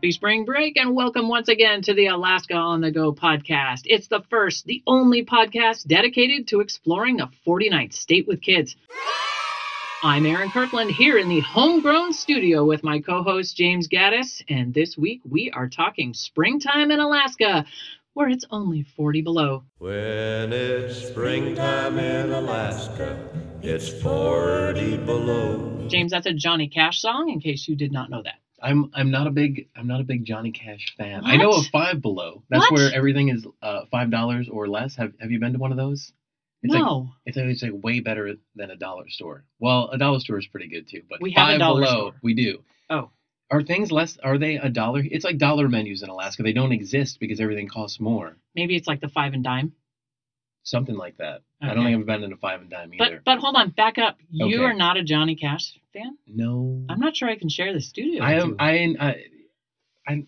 Happy spring break and welcome once again to the Alaska on the Go podcast. It's the first, the only podcast dedicated to exploring a 49th state with kids. I'm Aaron Kirkland here in the homegrown studio with my co host James Gaddis, and this week we are talking springtime in Alaska, where it's only 40 below. When it's springtime in Alaska, it's 40 below. James, that's a Johnny Cash song, in case you did not know that. I'm I'm not a big I'm not a big Johnny Cash fan. I know of Five Below. That's What? where everything is uh, five dollars or less. Have Have you been to one of those? It's like no. it's it's like way better than a dollar store. Well, a dollar store is pretty good too, but We Five Below store. we do. Oh. Are things less? Are they a dollar? It's like dollar menus in Alaska. They don't exist because everything costs more. Maybe it's like the five and dime. Something like that. I don't think I've been in a five and dime either. But but hold on, back up. You Okay. are not a Johnny Cash fan? no. I'm not sure I can share the studio. I am. I. I. I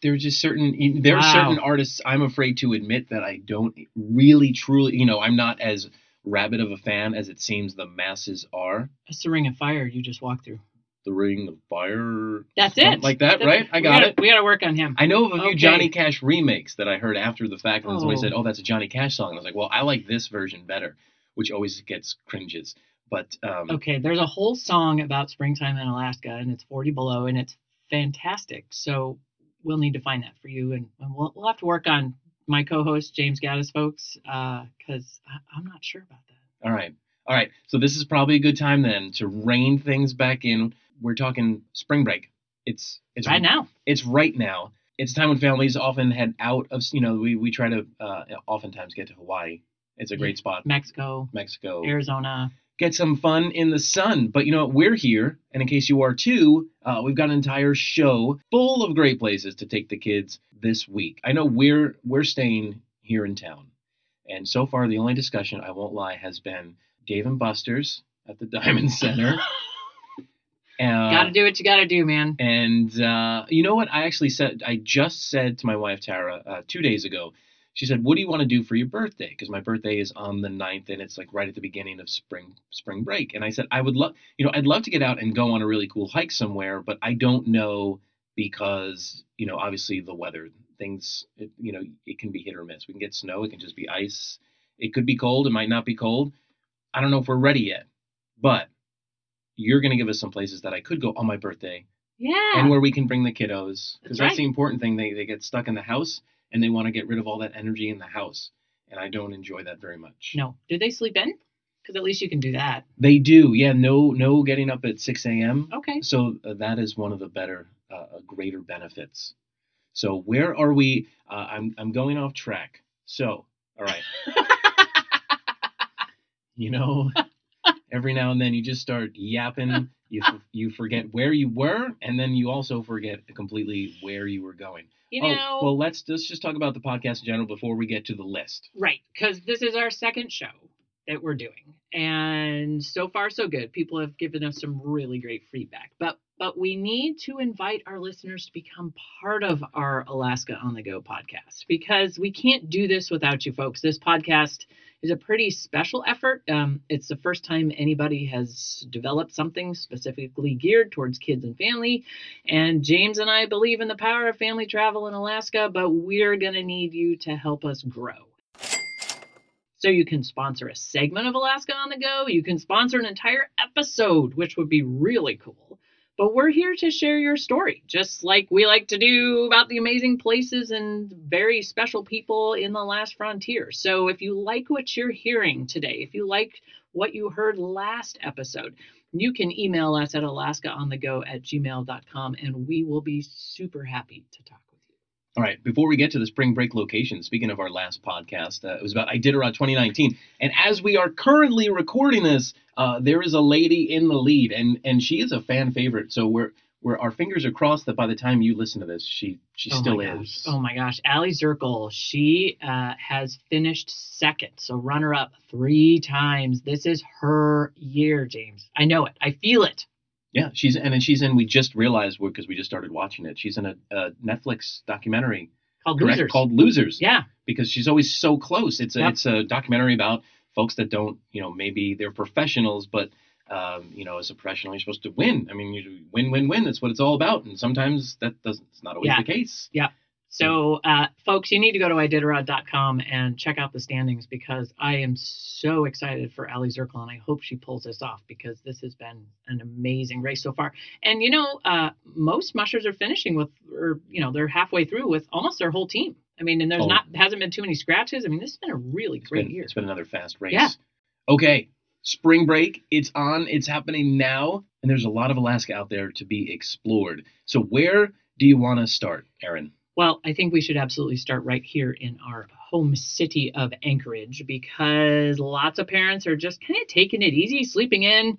there are just certain there are Wow. certain artists I'm afraid to admit that I don't really truly you know I'm not as rabid of a fan as it seems the masses are. That's the ring of fire you just walked through. The Ring of Fire. That's it. Like that, That's- right? I we got gotta, it. We got to work on him. I know of a few Okay. Johnny Cash remakes that I heard after the fact, and somebody Oh. said, "Oh, that's a Johnny Cash song." And I was like, "Well, I like this version better," which always gets cringes. But um, Okay, there's a whole song about springtime in Alaska, and it's 40 below, and it's fantastic. So we'll need to find that for you, and, and we'll, we'll have to work on my co-host James Gaddis, folks, because I'm not sure about that. All right. All right. So this is probably a good time then to rein things back in. We're talking spring break. It's it's right now. It's right now. It's time when families often head out of you know we we try to uh, oftentimes get to Hawaii. It's a great spot. Mexico, Mexico. Arizona. Get some fun in the sun. But you know what? We're here, and in case you are too, uh, we've got an entire show full of great places to take the kids this week. I know we're we're staying here in town, and so far the only discussion I won't lie has been Dave and Buster's at the Dimond Center. Uh, got to do what you got to do, man. and uh, you know what? I actually said, I just said to my wife, Tara, uh, two days ago, she said, What do you want to do for your birthday? Because my birthday is on the 9th and it's like right at the beginning of spring spring break. And I said, I would love, you know, I'd love to get out and go on a really cool hike somewhere, but I don't know because, you know, obviously the weather, things, it, you know, it can be hit or miss. We can get snow, it can just be ice. It could be cold, it might not be cold. I don't know if we're ready yet, but you're going to give us some places that I could go on my birthday Yeah. and where we can bring the kiddos because That's that's, right. the important thing. They they get stuck in the house and they want to get rid of all that energy in the house, and I don't enjoy that very much. no. Do they sleep in? Because at least you can do that. They do, yeah. No, no, getting up at six a.m. Okay. So uh, that is one of the better, uh, uh, greater benefits. So where are we? Uh, I'm I'm going off track. So all right, you know, every now and then you just start yapping. You f- you forget where you were, and then you also forget completely where you were going. You oh, know, well, let's let's just talk about the podcast in general before we get to the list. Right, because this is our second show that we're doing, and so far so good. People have given us some really great feedback, but but we need to invite our listeners to become part of our Alaska on the Go podcast because we can't do this without you folks. This podcast is a pretty special effort. Um, it's the first time anybody has developed something specifically geared towards kids and family. And James and I believe in the power of family travel in Alaska, but we're going to need you to help us grow. So you can sponsor a segment of Alaska on the Go. You can sponsor an entire episode, which would be really cool. But we're here to share your story, just like we like to do about the amazing places and very special people in the last frontier. So if you like what you're hearing today, if you like what you heard last episode, you can email us at alaskaonthego at gmail.com and we will be super happy to talk. All right, before we get to the spring break location, speaking of our last podcast, uh, it was about Iditarod 2019. And as we are currently recording this, uh, there is a lady in the lead, and and she is a fan favorite. So we're we're our fingers are crossed that by the time you listen to this, she she Oh still is. Oh my gosh. Aliy Zirkle, she uh, has finished second, so runner up three times. This is her year, James. I know it. I feel it. Yeah, she's and then she's in. We just realized because we just started watching it. She's in a, a Netflix documentary Called correct, Losers. called Losers. yeah. because she's always so close. It's a Yep. it's a documentary about folks that don't you know maybe they're professionals but Um, you know, as a professional, you're supposed to win. I mean, you win, win, win. That's what it's all about. And sometimes that doesn't. It's not always Yeah. the case. So, uh, folks, you need to go to iditarod.com and check out the standings because I am so excited for Aliy Zirkle and I hope she pulls this off because this has been an amazing race so far. And you know, uh, most mushers are finishing with, or you know, they're halfway through with almost their whole team. I mean, and there's Oh. not hasn't been too many scratches. I mean, this has been a really It's great been, year. it's been another fast race. Yeah. Okay. Spring break. It's on. It's happening now. And there's a lot of Alaska out there to be explored. So where do you want to start, Aaron? Well, I think we should absolutely start right here in our home city of Anchorage because lots of parents are just kind of taking it easy, sleeping in,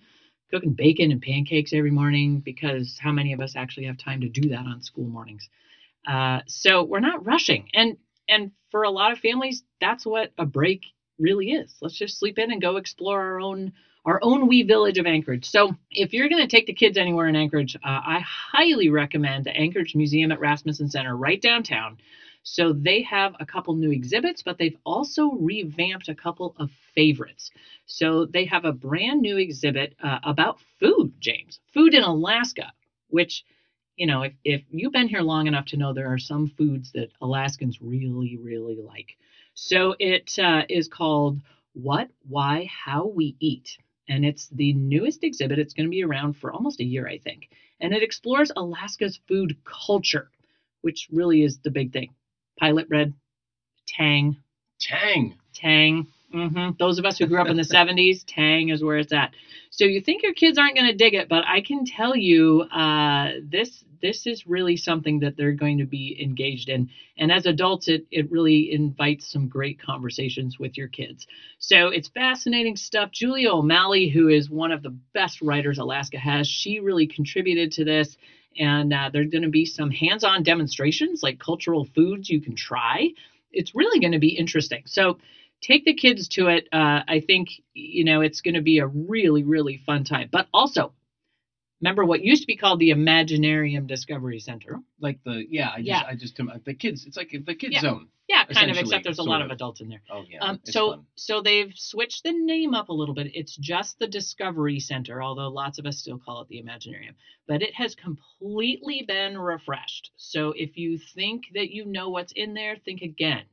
cooking bacon and pancakes every morning because how many of us actually have time to do that on school mornings? Uh, so we're not rushing, and and for a lot of families, that's what a break really is. Let's just sleep in and go explore our own our own wee village of Anchorage. So if you're going to take the kids anywhere in Anchorage, uh, I highly recommend the Anchorage Museum at Rasmussen Center right downtown. So they have a couple new exhibits, but they've also revamped a couple of favorites. So they have a brand new exhibit uh, about food, James, food in Alaska, which you know, if, if you've been here long enough to know there are some foods that Alaskans really, really like. So it uh, is called What, Why, How We Eat. And it's the newest exhibit. It's going to be around for almost a year, I think. And it explores Alaska's food culture, which really is the big thing. Pilot bread, tang, Tang. Tang. Hmm Those of us who grew up in the 70s, Tang is where it's at. So you think your kids aren't going to dig it, but I can tell you uh, this this is really something that they're going to be engaged in. And as adults, it, it really invites some great conversations with your kids. So it's fascinating stuff. Julia O'Malley, who is one of the best writers Alaska has, she really contributed to this. And uh, there's going to be some hands on demonstrations, like cultural foods you can try. It's really going to be interesting. So take the kids to it. Uh, I think you know it's going to be a really really fun time. But also, remember what used to be called the Imaginarium Discovery Center. Like the yeah. I just Yeah. I just the kids. It's like the kids Yeah. zone. Yeah, kind of. Except there's a lot of of. adults in there. Oh yeah. Um, so fun. so they've switched the name up a little bit. It's just the Discovery Center, although lots of us still call it the Imaginarium. But it has completely been refreshed. So if you think that you know what's in there, think again.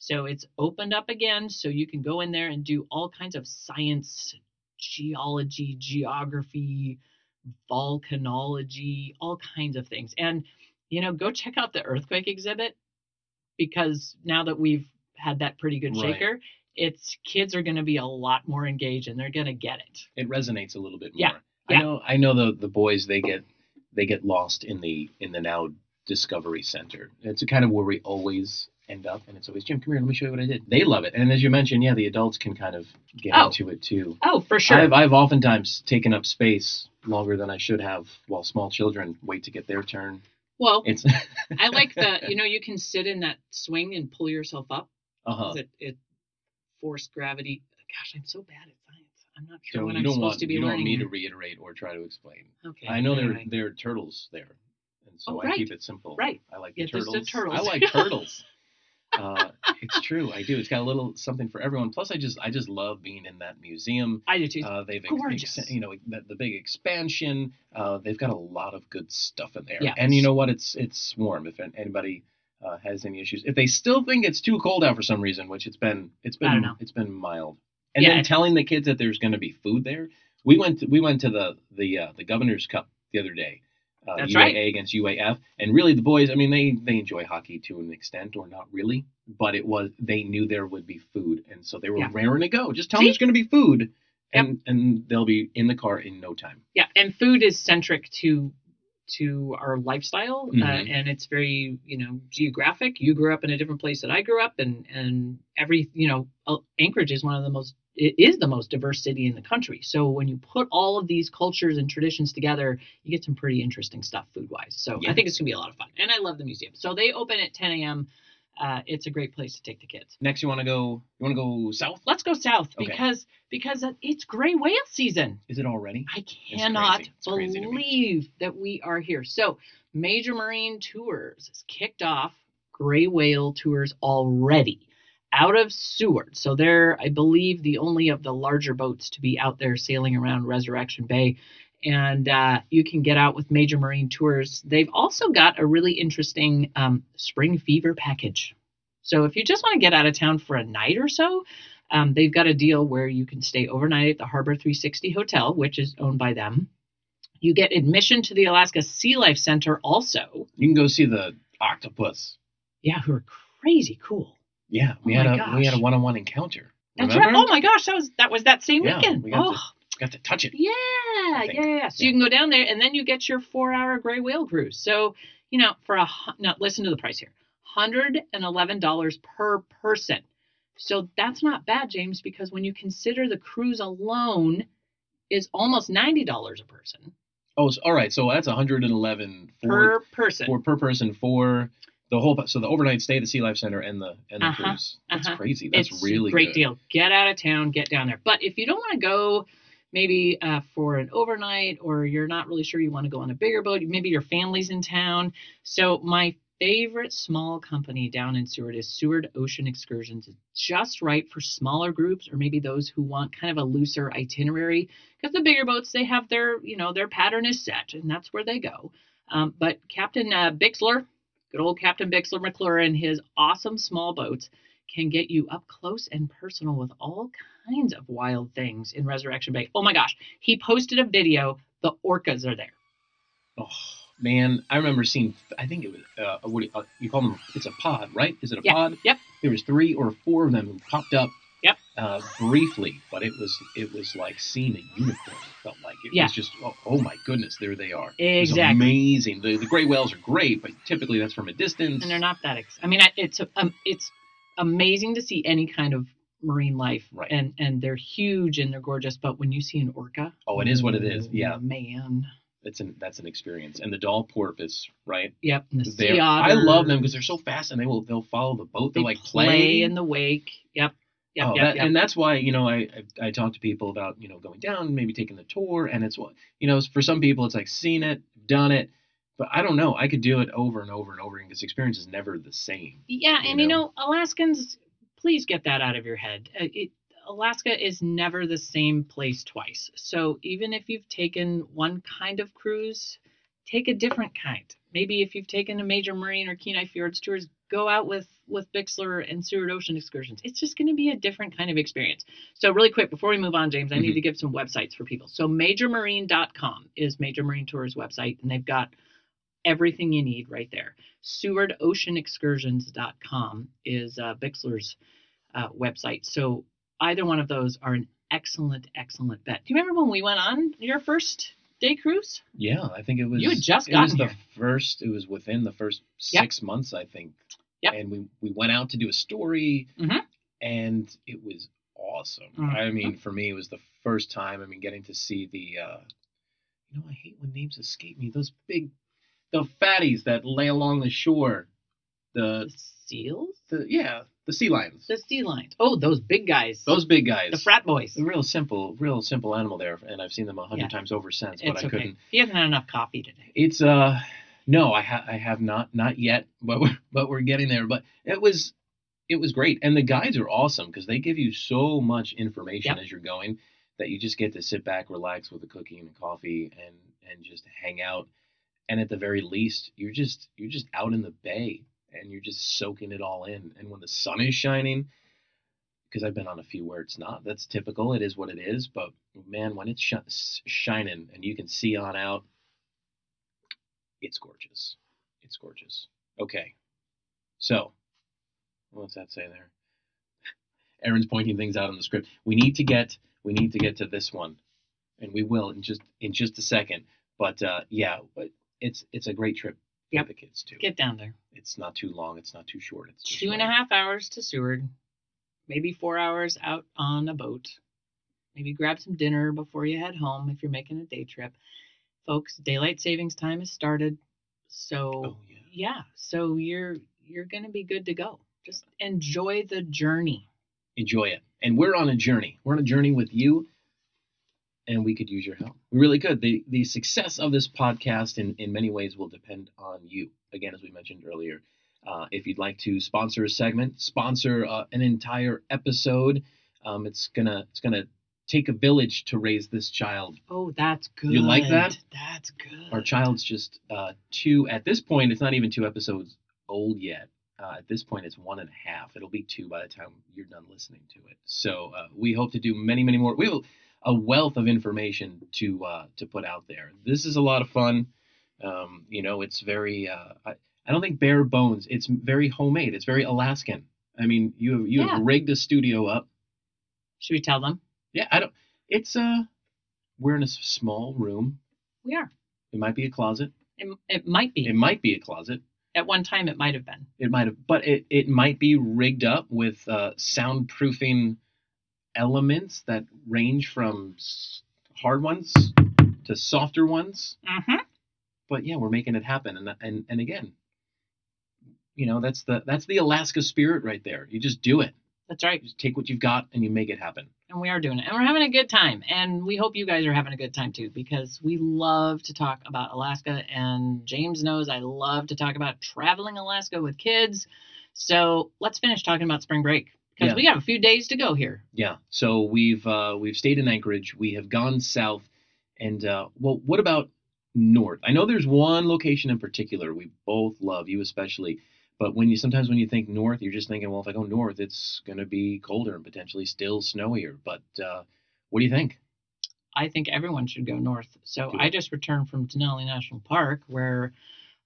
So it's opened up again, so you can go in there and do all kinds of science, geology, geography, volcanology, all kinds of things. And you know, go check out the earthquake exhibit because now that we've had that pretty good Right. shaker, it's kids are going to be a lot more engaged and they're going to get it. it resonates a little bit more. Yeah, I know I know the the boys they get they get lost in the in the now Discovery Center. It's a kind of where we always end up, and it's always Jim, come here, let me show you what I did. They love it, and as you mentioned, yeah, the adults can kind of get Oh. into it too. Oh, for sure. I've I've oftentimes taken up space longer than I should have while small children wait to get their turn. well, It's I like the you know you can sit in that swing and pull yourself up. uh huh. 'cause It, it force gravity. Gosh, I'm so bad at science. I'm not sure So what you I'm don't supposed want to be you don't want learning. me to reiterate or try to explain. okay. I know there there are turtles there, and so Oh, I right. keep it simple. Right. I like Yeah, the just the turtles. turtles. I like turtles. Uh, it's true. I do. It's got a little something for everyone. Plus, I just I just love being in that museum. I do too. Uh, they've Gorgeous. ex- you know the, the big expansion. Uh, they've got a lot of good stuff in there. Yes. And you know what? It's it's warm. If anybody uh, has any issues, if they still think it's too cold out for some reason, which it's been it's been it's been mild. And Yeah, then telling the kids that there's going to be food there. We went to, we went to the the uh, the Governor's Cup the other day. Uh, That's UAA right. against UAF, and really the boys. I mean, they they enjoy hockey to an extent, or not really, but it was they knew there would be food, and so they were Yeah. raring to go. Just tell them See? there's going to be food, Yep. and and they'll be in the car in no time. Yeah, and food is centric to to our lifestyle, uh, Mhm. and it's very you know geographic. You grew up in a different place that I grew up, and and every you know uh, Anchorage is one of the most it is the most diverse city in the country. So when you put all of these cultures and traditions together, you get some pretty interesting stuff food wise. So Yeah. I think it's gonna be a lot of fun, and I love the museum. So they open at 10 a.m. Uh, it's a great place to take the kids. Next, you want to go? You want to go south? Let's go south Okay. because because it's gray whale season. Is it already? I cannot It's crazy to me. believe that we are here. So, Major Marine Tours has kicked off gray whale tours already. Out of Seward. So they're, I believe, the only of the larger boats to be out there sailing around Resurrection Bay. And uh, you can get out with Major Marine Tours. They've also got a really interesting um, spring fever package. So if you just want to get out of town for a night or so, um, they've got a deal where you can stay overnight at the Harbor 360 Hotel, which is owned by them. You get admission to the Alaska Sea Life Center also. You can go see the octopus. Yeah, who are crazy cool. Yeah, we Oh had a we had a one-on-one encounter. That's Remember? right. Oh my gosh, that was that was that same Yeah, weekend. we got oh, to- Got to touch it. yeah, yeah, yeah. So Yeah. you can go down there, and then you get your four-hour gray whale cruise. So you know, for a now listen to the price here: hundred and eleven dollars per person. So that's not bad, James, because when you consider the cruise alone is almost ninety dollars a person Oh, so, all right. So that's 111 for, per person. for per person for the whole. So the overnight stay at the Sea Life Center and the and the Uh-huh, cruise. That's uh-huh. crazy. That's it's really great good. deal. Get out of town, get down there. But if you don't want to go, maybe uh, for an overnight, or you're not really sure you want to go on a bigger boat, maybe your family's in town. So my favorite small company down in Seward is Seward Ocean Excursions. It's just right for smaller groups, or maybe those who want kind of a looser itinerary. Because the bigger boats, they have their, you know, their pattern is set, and that's where they go. Um, but Captain uh, Bixler, good old Captain Bixler McClure, and his awesome small boats can get you up close and personal with all kinds of wild things in Resurrection Bay. Oh my gosh, he posted a video. The orcas are there. Oh man, I remember seeing. I think it was uh, what do you, uh, you call them? It's a pod, right? Is it a Yeah, pod? yep. There was three or four of them who popped up. Uh, briefly, but it was it was like seeing a unicorn. It felt like it Yeah. was just oh, oh my goodness, there they are. It was Exactly. amazing. The, the gray whales are great, but typically that's from a distance. And they're not that. Ex- I mean, it's um, it's amazing to see any kind of marine life, Right. and and they're huge and they're gorgeous. But when you see an orca, Oh, it is what it is. Yeah. man. It's an that's an experience. And the Dall porpoise, right? Yep, and the They're- sea I love them because they're so fast and they will they'll follow the boat. They They'll like play, play in the wake. Yep, yep, oh, yep, that, yep. and that's why you know I, I I talk to people about you know going down, maybe taking the tour, and it's what you know for some people it's like seen it, done it, but I don't know. I could do it over and over and over again because experience is never the same. Yeah, you and you know? know, Alaskans, please get that out of your head. Uh, It, Alaska is never the same place twice. So even if you've taken one kind of cruise, take a different kind. Maybe if you've taken a major marine or Kenai Fjords tours, go out with with Bixler and Seward Ocean excursions. It's just going to be a different kind of experience. So really quick before we move on, James, I need Mhm. to give some websites for people. So majormarine.com is Major Marine Tours website, and they've got everything you need right there. SewardOceanExcursions.com is uh, Bixler's uh, website. So either one of those are an excellent, excellent bet. Do you remember when we went on your first day cruise? Yeah, I think it was. You had just it was gotten the first. It was within the first Yep. six months, I think. Yep. And we we went out to do a story, Mhm. and it was awesome. Mhm. I mean, for me, it was the first time. I mean, getting to see the. uh You know, I hate when names escape me. Those big, the fatties that lay along the shore. The seals? the yeah, the sea lions. The sea lions. Oh, those big guys. Those big guys. the frat boys. A real simple, real simple animal there, and I've seen them a hundred Yeah. times over since, but It's I okay. couldn't. He hasn't had enough coffee today. It's uh no, I ha- I have not not yet, but we're but we're getting there. But it was it was great, and the guides are awesome because they give you so much information Yep. as you're going that you just get to sit back, relax with a cookie and a coffee, and and just hang out. And at the very least, you're just you're just out in the bay and you're just soaking it all in. And when the sun is shining, because I've been on a few where it's not. That's typical. It is what it is. But man, when it's sh- shining and you can see on out, it's gorgeous. It's gorgeous. Okay. So, what's that say there? Aaron's pointing things out on the script. We need to get we need to get to this one, and we will in just in just a second. But uh, yeah, it's it's a great trip Yep. the kids too. Get down there. It's not too long. It's not too short. It's Two and a half hours to Seward, maybe four hours out on a boat. Maybe grab some dinner before you head home if you're making a day trip. Folks, daylight savings time has started. So Oh yeah. yeah, so you're you're gonna be good to go. Just enjoy the journey. enjoy it. And we're on a journey. We're on a journey with you, and we could use your help. We really could. The the success of this podcast in, in many ways will depend on you. Again, as we mentioned earlier, Uh, if you'd like to sponsor a segment, sponsor uh, an entire episode, um, it's gonna it's gonna take a village to raise this child. Oh, that's good. You like that? That's good. Our child's just uh, two. At this point, it's not even two episodes old yet. Uh, at this point, it's one and a half. It'll be two by the time you're done listening to it. So uh, we hope to do many, many more. We have a wealth of information to uh, to put out there. This is a lot of fun. Um, you know, it's very. Uh, I, I don't think bare bones. It's very homemade. It's very Alaskan. I mean, you have you Yeah. have rigged a studio up. Should we tell them? Yeah, I don't. It's uh, we're in a small room. We are. It might be a closet. It, it might be. It might be a closet. At one time, it might have been. It might have, but it, it might be rigged up with uh, soundproofing elements that range from hard ones to softer ones. Mm-hmm. But yeah, we're making it happen, and and and again, you know, that's the that's the Alaska spirit right there. You just do it. That's right. Just take what you've got and you make it happen. And we are doing it. And we're having a good time. And we hope you guys are having a good time too, because we love to talk about Alaska. And James knows I love to talk about traveling Alaska with kids. So let's finish talking about spring break because Yeah. we got a few days to go here. Yeah. So we've uh, we've stayed in Anchorage. We have gone south, and uh, well, what about north? I know there's one location in particular we both love, you especially. But when you sometimes when you think north, you're just thinking, well, if I go north, it's gonna be colder and potentially still snowier. But uh, what do you think? I think everyone should go north. So I just returned from Denali National Park where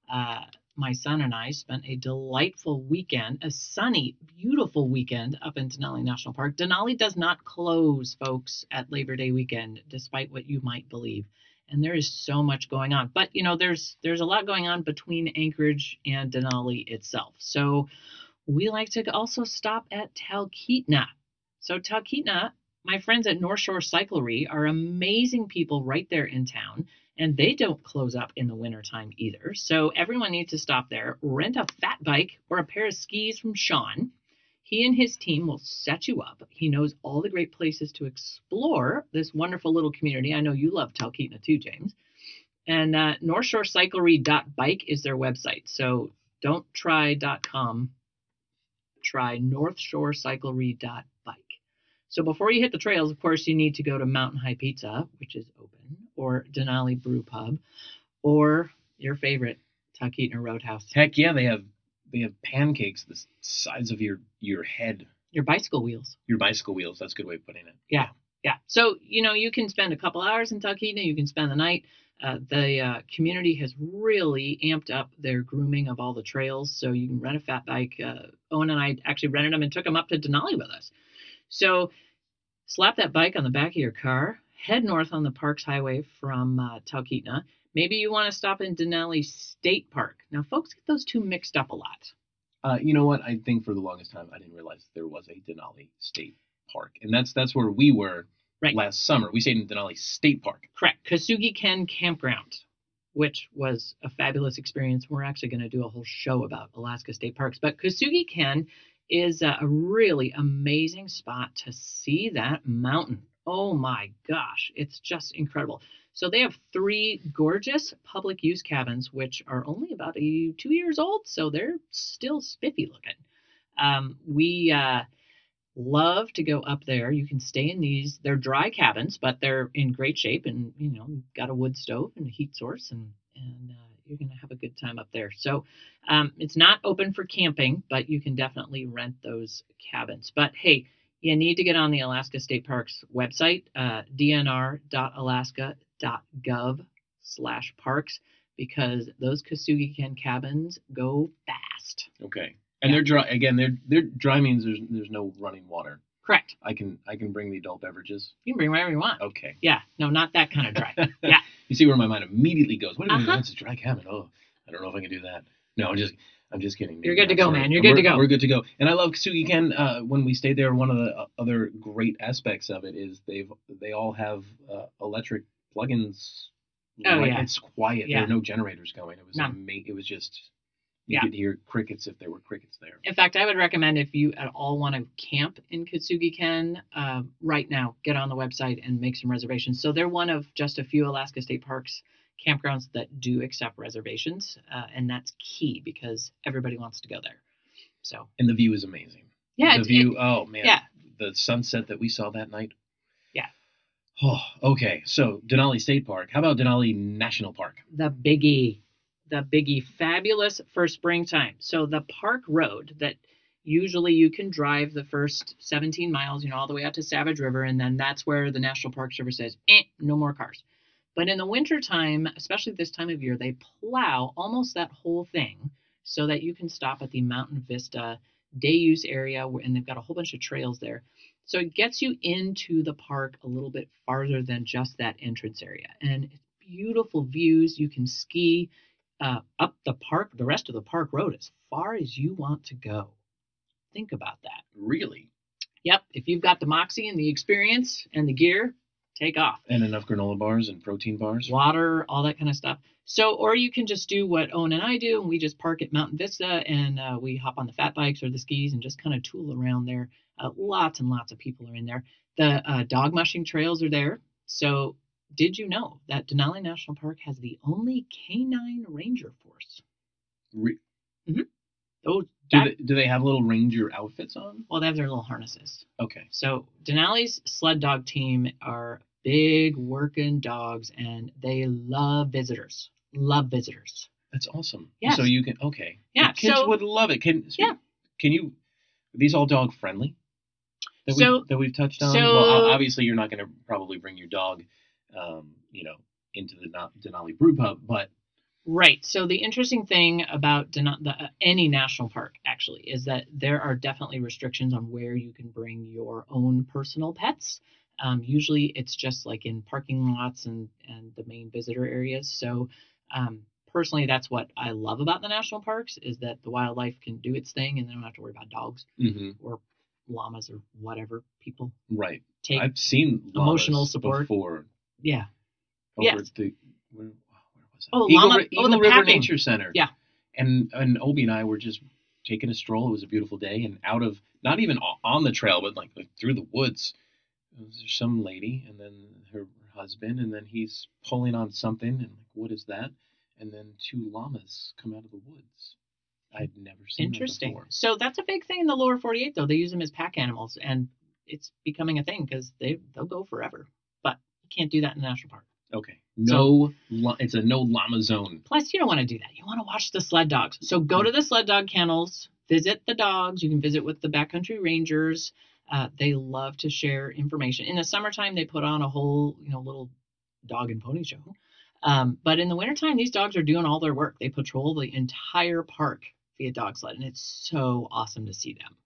uh, my son and I spent a delightful weekend, a sunny, beautiful weekend up in Denali National Park. Denali does not close, folks, at Labor Day weekend, despite what you might believe. And there is so much going on. But you know, there's there's a lot going on between Anchorage and Denali itself. So we like to also stop at Talkeetna. So Talkeetna my friends at North Shore Cyclery are amazing people right there in town, and they don't close up in the wintertime either. So everyone needs to stop there, rent a fat bike or a pair of skis from Sean. He and his team will set you up. He knows all the great places to explore this wonderful little community. I know you love Talkeetna too, James. And uh, NorthShoreCyclery.bike is their website. So don't try .com. Try NorthShoreCyclery.bike. So before you hit the trails, of course, you need to go to Mountain High Pizza, which is open, or Denali Brew Pub, or your favorite Talkeetna Roadhouse. Heck yeah, they have they have pancakes the size of your your head, Your bicycle wheels. your bicycle wheels. That's a good way of putting it. Yeah. Yeah. So, you know, you can spend a couple hours in Talkeetna, you can spend the night. Uh, the uh, community has really amped up their grooming of all the trails. So you can rent a fat bike. Uh, Owen and I actually rented them and took them up to Denali with us. So slap that bike on the back of your car, head north on the Parks Highway from uh, Talkeetna. Maybe you want to stop in Denali State Park. Now, folks get those two mixed up a lot. Uh, you know what? I think for the longest time I didn't realize there was a Denali State Park, and that's that's where we were Right. last summer. We stayed in Denali State Park. Correct. K'esugi Ken Campground, which was a fabulous experience. We're actually going to do a whole show about Alaska State Parks. But K'esugi Ken is a, a really amazing spot to see that mountain. Oh my gosh, it's just incredible. So they have three gorgeous public use cabins, which are only about a, two years old, so they're still spiffy looking. Um, we uh, love to go up there. You can stay in these. They're dry cabins, but they're in great shape, and you know, got a wood stove and a heat source, and and uh, you're gonna have a good time up there. So um, it's not open for camping, but you can definitely rent those cabins. But hey, you need to get on the Alaska State Parks website, uh, dnr.alaska.gov slash parks, because those K'esugi Ken cabins go fast. Okay. And Yeah. they're dry again. They're they're dry means there's there's no running water. Correct. I can I can bring the adult beverages. You can bring whatever you want. Okay. Yeah, no, not that kind of dry. Yeah. You see where my mind immediately goes. What do you mean? Uh-huh. That's a dry cabin. Oh, I don't know if I can do that. No, I'm just I'm just kidding. You're good to go, Sorry. man. You're good to go. We're good to go. And I love K'esugi Ken. Uh, when we stayed there, one of the uh, other great aspects of it is they've they all have uh, electric plugins. Oh, yeah. It's quiet. Yeah. There are no generators going. It was None. ama- It was just you Yeah. could hear crickets if there were crickets there. In fact, I would recommend if you at all want to camp in K'esugi Ken, uh, right now, get on the website and make some reservations. So they're one of just a few Alaska State Parks campgrounds that do accept reservations, uh, and that's key because everybody wants to go there. So And the view is amazing. yeah, the view. it- oh man. yeah. The sunset that we saw that night. Oh, okay. So Denali State Park. How about Denali National Park? the biggie, the biggie, fabulous for springtime. So the park road that usually you can drive the first 17 miles, you know, all the way out to Savage River, and then that's where the National Park Service says, eh, no more cars. But in the wintertime, especially this time of year, they plow almost that whole thing so that you can stop at the Mountain Vista day use area, and they've got a whole bunch of trails there. So it gets you into the park a little bit farther than just that entrance area. And it's beautiful views. You can ski uh, up the park, the rest of the park road, as far as you want to go. Think about that. Really? Yep, if you've got the moxie and the experience and the gear, take off. And enough granola bars and protein bars. Water, all that kind of stuff. So, or you can just do what Owen and I do, and we just park at Mountain Vista and uh, we hop on the fat bikes or the skis and just kind of tool around there. Uh, lots and lots of people are in there. The uh, dog mushing trails are there. So, did you know that Denali National Park has the only canine ranger force? Re- Those, do, that, they, do they have little ranger outfits on? well, they have their little harnesses. Okay. So Denali's sled dog team are big working dogs, and they love visitors. Love visitors. That's awesome. Yes. So you can okay. Yeah, The kids so- would love it. Can Yeah. Can you? Are these all dog friendly? That So- we that we've touched on. so- well, obviously you're not going to probably bring your dog, um, you know, into the Denali Brew Pub, but Right. So the interesting thing about the, uh, any national park actually is that there are definitely restrictions on where you can bring your own personal pets. Um, usually, it's just like in parking lots and and the main visitor areas. So um, personally, that's what I love about the national parks is that the wildlife can do its thing, and they don't have to worry about dogs or llamas or whatever people right. take. I've seen emotional support. before. yeah. Over Yes. the was it? Oh, Eagle, llama- Ri- oh, the River. Nature Center. Yeah. And and Obi and I were just taking a stroll. It was a beautiful day, and out of not even on the trail, but like, like through the woods, there's some lady, and then her husband, and then he's pulling on something, and like, what is that? And then two llamas come out of the woods. I'd never seen that Interesting. before. So that's a big thing in the lower 48, though. They use them as pack animals, and it's becoming a thing because they they'll go forever. But you can't do that in the national park. Okay. No, la- it's a no llama zone. Plus, you don't want to do that. You want to watch the sled dogs. So go to the sled dog kennels, visit the dogs. You can visit with the backcountry rangers. Uh, they love to share information. In the summertime, they put on a whole, you know, little dog and pony show. Um, but in the wintertime, these dogs are doing all their work. They patrol the entire park via dog sled, and it's so awesome to see them.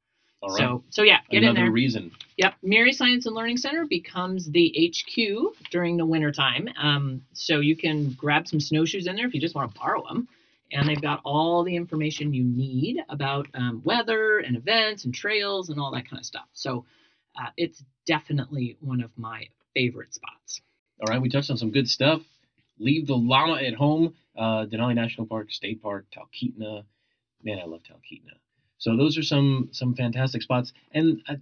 All right. So, so yeah, get Another in there. reason. Yep, Murie Science and Learning Center becomes the HQ during the wintertime. Um, so you can grab some snowshoes in there if you just want to borrow them. And they've got all the information you need about um, weather and events and trails and all that kind of stuff. So uh, it's definitely one of my favorite spots. All right, we touched on some good stuff. Leave the llama at home. Uh, Denali National Park, State Park, Talkeetna. Man, I love Talkeetna. So those are some some fantastic spots. And I,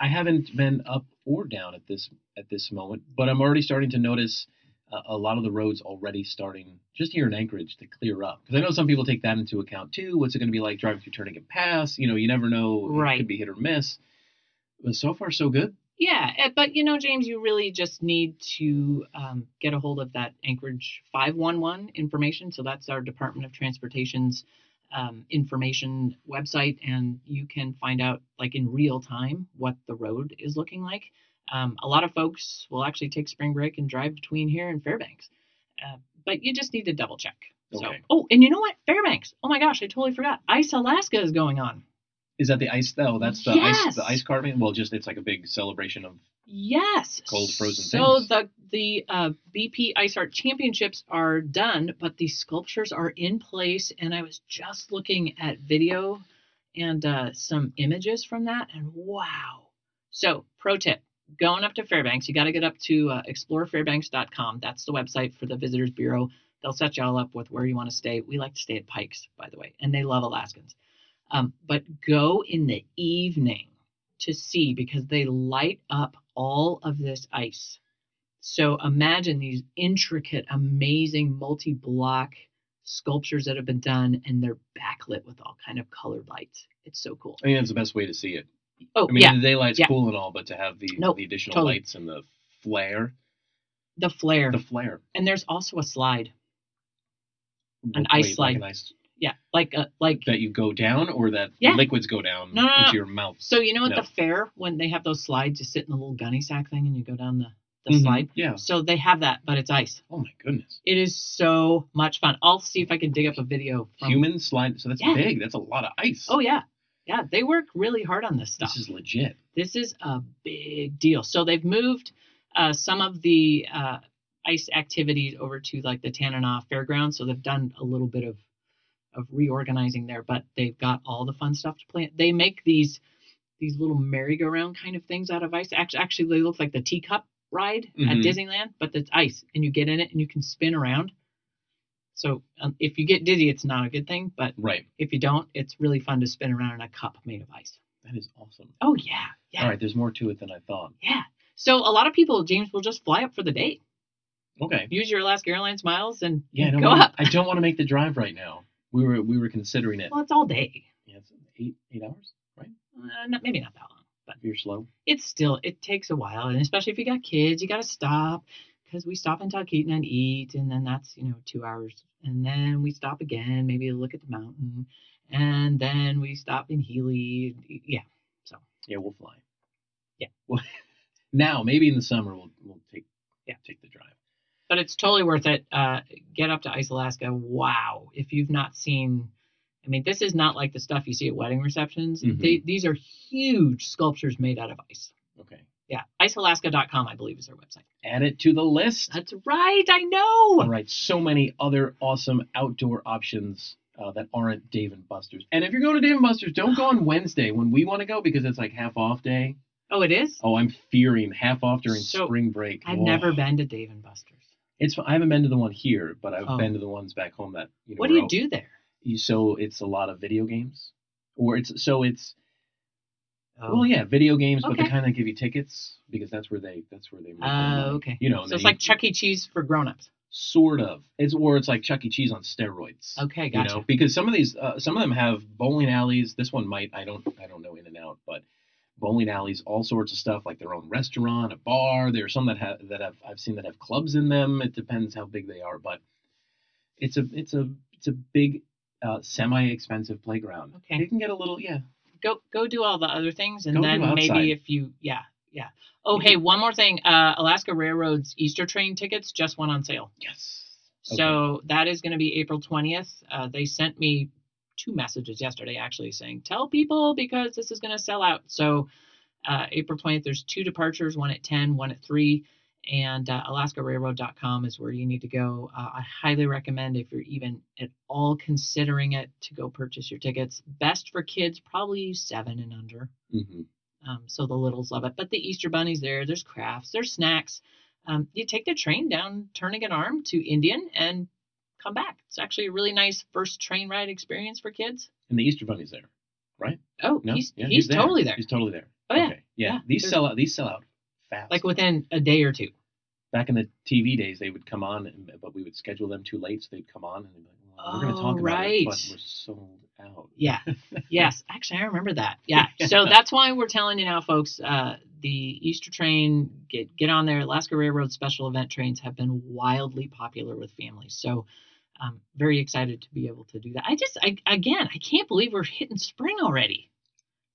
I haven't been up or down at this at this moment, but I'm already starting to notice uh, a lot of the roads already starting just here in Anchorage to clear up. Because I know some people take that into account too. What's it going to be like driving through Turnagain Pass? You know, you never know. It Right. could be hit or miss. But so far, so good. Yeah, eh, but you know, James, you really just need to um, get a hold of that Anchorage 511 information. So that's our Department of Transportation's um, information website, and you can find out, like in real time, what the road is looking like. Um, a lot of folks will actually take spring break and drive between here and Fairbanks, uh, but you just need to double check. So, Okay. oh, and you know what? Fairbanks. Oh my gosh, I totally forgot. Ice Alaska is going on. Is that the ice? Oh, that's the Yes. ice. The ice carving. Well, just it's like a big celebration of. Yes. Cold frozen So things. the the uh, BP Ice Art Championships are done, but the sculptures are in place. And I was just looking at video and uh, some images from that, and wow. So pro tip: going up to Fairbanks, you got to get up to uh, explorefairbanks.com. That's the website for the Visitors Bureau. They'll set you all up with where you want to stay. We like to stay at Pikes, by the way, and they love Alaskans. Um, but go in the evening to see because they light up all of this ice So imagine these intricate, amazing multi-block sculptures that have been done, and they're backlit with all kind of colored lights. It's so cool. I think that's the best way to see it. Oh I mean, yeah, the daylight's yeah. cool and all, but to have the Nope, the additional totally. lights and the flare, the flare, the flare, and there's also a slide. An Wait, ice like slide. an ice Yeah, like a like. that you go down, or that Yeah. liquids go down No, no, no. into your mouth. So you know at the fair when they have those slides, you sit in the little gunny sack thing and you go down the the Mhm. slide. Yeah. So they have that, but it's ice. Oh my goodness. It is so much fun. I'll see if I can dig up a video from. Human slide. So that's Yeah. big. That's a lot of ice. Oh yeah, yeah. They work really hard on this stuff. This is legit. this is a big deal. So they've moved uh, some of the uh, ice activities over to like the Tanana Fairgrounds. So they've done a little bit of of reorganizing there, but they've got all the fun stuff to play. They make these these little merry-go-round kind of things out of ice. Actually, actually they look like the teacup ride at Mhm. Disneyland, but it's ice, and you get in it and you can spin around. So um, if you get dizzy, it's not a good thing, but Right. if you don't, it's really fun to spin around in a cup made of ice. That is awesome. Oh yeah, yeah. All right. There's more to it than I thought. Yeah. So a lot of people, James, will just fly up for the day. Okay. Use your Alaska Airlines miles and Yeah. I don't go wanna, up. I don't want to make the drive right now. We were we were considering it. Well, it's all day. Yeah, it's eight eight hours, right? Uh, not, maybe not that long, but If you're slow. it's still it takes a while, and especially if you got kids, you got to stop because we stop in Talkeetna and eat, and then that's you know two hours, and then we stop again, maybe look at the mountain, and then we stop in Healy. Yeah. So Yeah, we'll fly. Yeah. Well, now maybe in the summer we'll we'll take Yeah. take the drive. But it's totally worth it. Uh, get up to Ice Alaska. Wow. If you've not seen, I mean, this is not like the stuff you see at wedding receptions. Mhm. They, these are huge sculptures made out of ice. Okay. Yeah. IceAlaska.com, I believe, is their website. Add it to the list. That's right. I know. All right, so many other awesome outdoor options uh, that aren't Dave and Buster's. And if you're going to Dave and Buster's, don't go on Wednesday when we want to go because it's like half off day. Oh, it is? Oh, I'm fearing half off during So, spring break. I've Whoa. never been to Dave and Buster's. It's I haven't been to the one here, but I've Oh. been to the ones back home that you know. What do you out- do there? you- So it's a lot of video games, or it's so it's Oh, well yeah video games, but they kind of give you tickets because that's where they that's where they Oh, money. okay. You know, So it's like Chuck E. Cheese for grown-ups. sort of it's or it's like Chuck E. Cheese on steroids. Okay, gotcha. you know because some of these uh, some of them have bowling alleys this one might i don't i don't know in and out but bowling alleys all sorts of stuff like their own restaurant a bar. There are some that have that have i've seen that have clubs in them. It depends how big they are but it's a it's a it's a big uh, semi expensive playground. Okay. you can get a little yeah. Go go do all the other things and Go then maybe if you yeah yeah. Oh hey one more thing. Uh alaska railroad's easter train tickets just went on sale. Yes. So that is going to be april 20th uh, they sent me two messages yesterday actually saying tell people because this is going to sell out so uh, april 20th there's two departures one at 10 one at 3 and uh, alaskarailroad.com is where you need to go uh, i highly recommend if you're even at all considering it to go purchase your tickets best for kids probably seven and under hmm um, so the littles love it. But the Easter bunny's there. There's crafts. There's snacks. Um, you take the train down Turnagain Arm to Indian and come back. It's actually a really nice first train ride experience for kids. and the easter bunny's there right? Oh, no he's Yeah, he's, there. totally there. he's totally there Oh, yeah. okay. yeah Yeah. these sell out these sell out fast Like within a day or two. back in the TV days, they would come on, and, but we would schedule them too late, so they'd come on and they'd be like, well, "We're going to Oh, talk about it, right. but we're sold out." Yeah. yes. Actually, I remember that. Yeah. Yeah. So that's why we're telling you now, folks. Uh, the Easter train, get get on there. Alaska Railroad special event trains have been wildly popular with families. So, um, very excited to be able to do that. I just, I, again, I can't believe we're hitting spring already.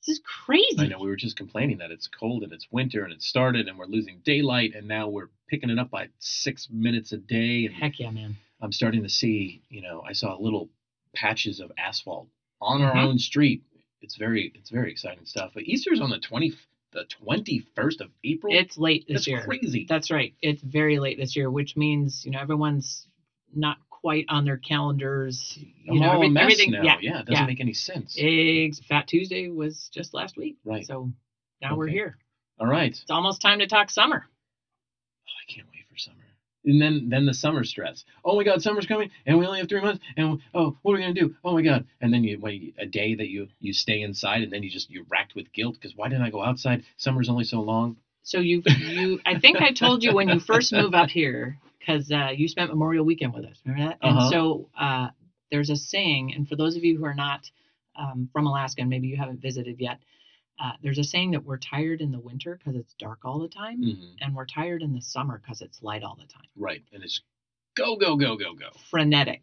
This is crazy. I know we were just complaining that it's cold and it's winter and it started and we're losing daylight and now we're picking it up by six minutes a day and Heck yeah, man. I'm starting to see, you know, I saw little patches of asphalt on our Mhm. own street. It's very, it's very exciting stuff. But Easter's on the twenty, the twenty first of April. It's late this That's year. crazy. That's right. It's very late this year, which means you know everyone's not quite on their calendars. You I'm know, all every- a mess everything. now. Yeah. yeah, it doesn't yeah. make any sense. Eggs. Fat Tuesday was just last week. Right. So now we're here. All right. It's almost time to talk summer. Oh, I can't wait for summer. And then then the summer stress. Oh my God, summer's coming, and we only have three months. And oh, what are we gonna do? Oh my God! And then you wait a day that you you stay inside, and then you just you're racked with guilt because why didn't I go outside? Summer's only so long. So you you I think I told you when you first move up here because uh, you spent Memorial Weekend with us. Remember that? Uh-huh. And so uh, there's a saying, and for those of you who are not um, from Alaska and maybe you haven't visited yet, uh, there's a saying that we're tired in the winter because it's dark all the time, hmm and we're tired in the summer because it's light all the time. Right. And it's go, go, go, go, go. Frenetic.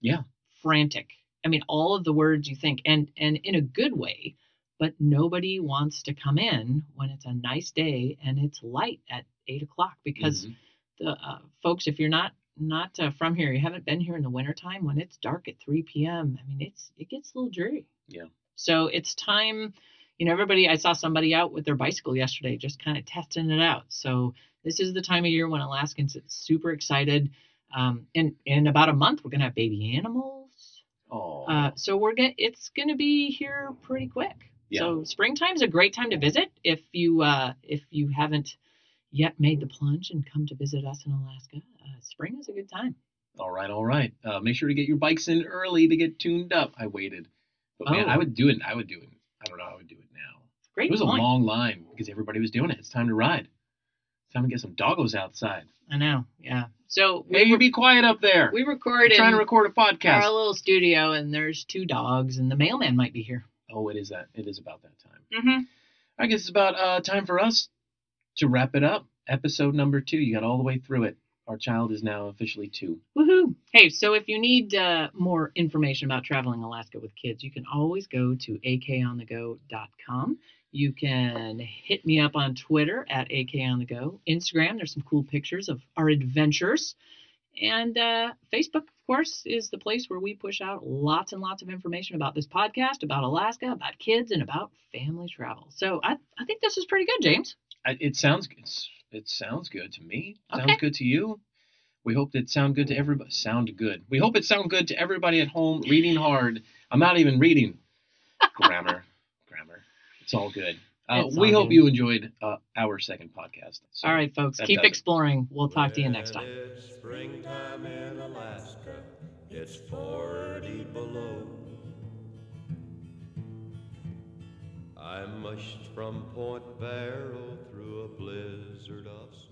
Yeah. Frantic. I mean, all of the words you think, and and in a good way. But nobody wants to come in when it's a nice day and it's light at eight o'clock because Mhm. The uh, folks, if you're not not uh, from here, you haven't been here in the wintertime, when it's dark at 3 p.m., I mean, it's it gets a little dreary. Yeah. So it's time, you know, everybody. I saw somebody out with their bicycle yesterday, just kind of testing it out. So this is the time of year when Alaskans get super excited. Um, in in about a month, we're gonna have baby animals. Oh. Uh, so we're gonna it's gonna be here pretty quick. Yeah. So springtime's a great time to visit if you uh, if you haven't yet made the plunge and come to visit us in Alaska. Uh, spring is a good time. all right, all right. Uh, make sure to get your bikes in early to get tuned up. I waited. But man, Oh. I would do it. I would do it. I don't know. I would do it now. Great it was point. a long line because everybody was doing it. It's time to ride. It's time to get some doggos outside. I know. Yeah. So Hey, we you be quiet up there. we We're record trying to record a podcast. our little studio, and there's two dogs, and the mailman might be here. Oh, it is that. It is about that time. Mm-hmm. I guess it's about uh, time for us to wrap it up. Episode number two. You got all the way through it. Our child is now officially two. Woohoo! Hey, so if you need uh, more information about traveling Alaska with kids, you can always go to akonthego.com. You can hit me up on Twitter at akonthego. Instagram, there's some cool pictures of our adventures. And uh, Facebook, of course, is the place where we push out lots and lots of information about this podcast, about Alaska, about kids, and about family travel. So I, I think this is pretty good, James. I, it sounds it's, it sounds good to me. Sounds good to you. We hope it sound good to everybody. Sound good. We hope it sound good to everybody at home reading hard. I'm not even reading grammar. grammar. It's all good. Uh, It's we all hope good. you enjoyed uh, our second podcast. So, All right, folks, keep does it. exploring. We'll talk to you next time. It's springtime in Alaska. It's 40 below. I mushed from Point Barrow through a blizzard of.